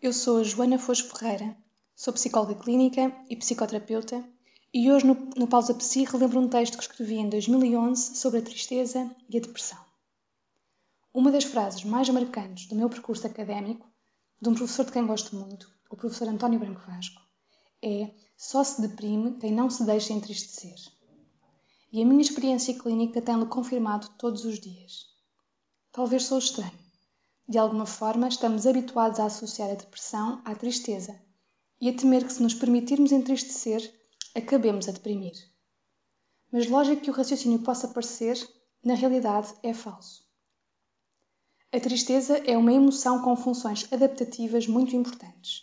Eu sou a Joana Foz Ferreira, sou psicóloga clínica e psicoterapeuta e hoje no, no Pausa Psi relembro um texto que escrevi em 2011 sobre a tristeza e a depressão. Uma das frases mais marcantes do meu percurso académico, de um professor de quem gosto muito, o professor António Branco Vasco, é só se deprime quem não se deixa entristecer. E a minha experiência clínica tem-lo confirmado todos os dias. Talvez sou estranho, de alguma forma, estamos habituados a associar a depressão à tristeza e a temer que, se nos permitirmos entristecer, acabemos a deprimir. Mas, lógico que o raciocínio possa parecer, na realidade é falso. A tristeza é uma emoção com funções adaptativas muito importantes.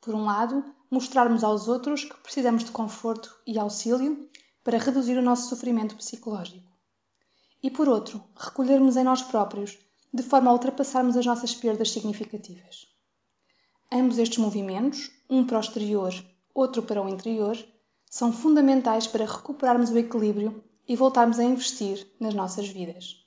Por um lado, mostrarmos aos outros que precisamos de conforto e auxílio para reduzir o nosso sofrimento psicológico. E por outro, recolhermos em nós próprios de forma a ultrapassarmos as nossas perdas significativas. Ambos estes movimentos, um para o exterior, outro para o interior, são fundamentais para recuperarmos o equilíbrio e voltarmos a investir nas nossas vidas.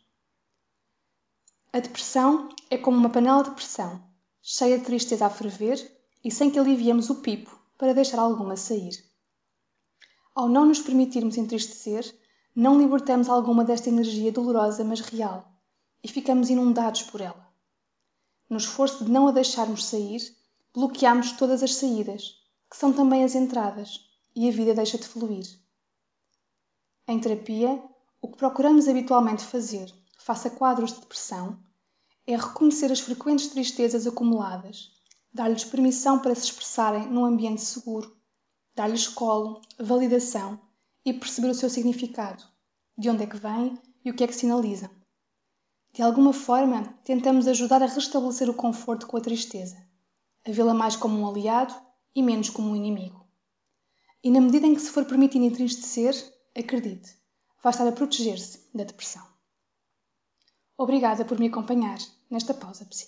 A depressão é como uma panela de pressão, cheia de tristeza a ferver e sem que aliviemos o pipo para deixar alguma sair. Ao não nos permitirmos entristecer, não libertamos alguma desta energia dolorosa mas real e ficamos inundados por ela. No esforço de não a deixarmos sair, bloqueamos todas as saídas, que são também as entradas, e a vida deixa de fluir. Em terapia, o que procuramos habitualmente fazer, face a quadros de depressão, é reconhecer as frequentes tristezas acumuladas, dar-lhes permissão para se expressarem num ambiente seguro, dar-lhes colo, validação e perceber o seu significado, de onde é que vem e o que é que sinalizam. De alguma forma, tentamos ajudar a restabelecer o conforto com a tristeza, a vê-la mais como um aliado e menos como um inimigo. E na medida em que se for permitindo entristecer, acredite, vai estar a proteger-se da depressão. Obrigada por me acompanhar nesta pausa psi.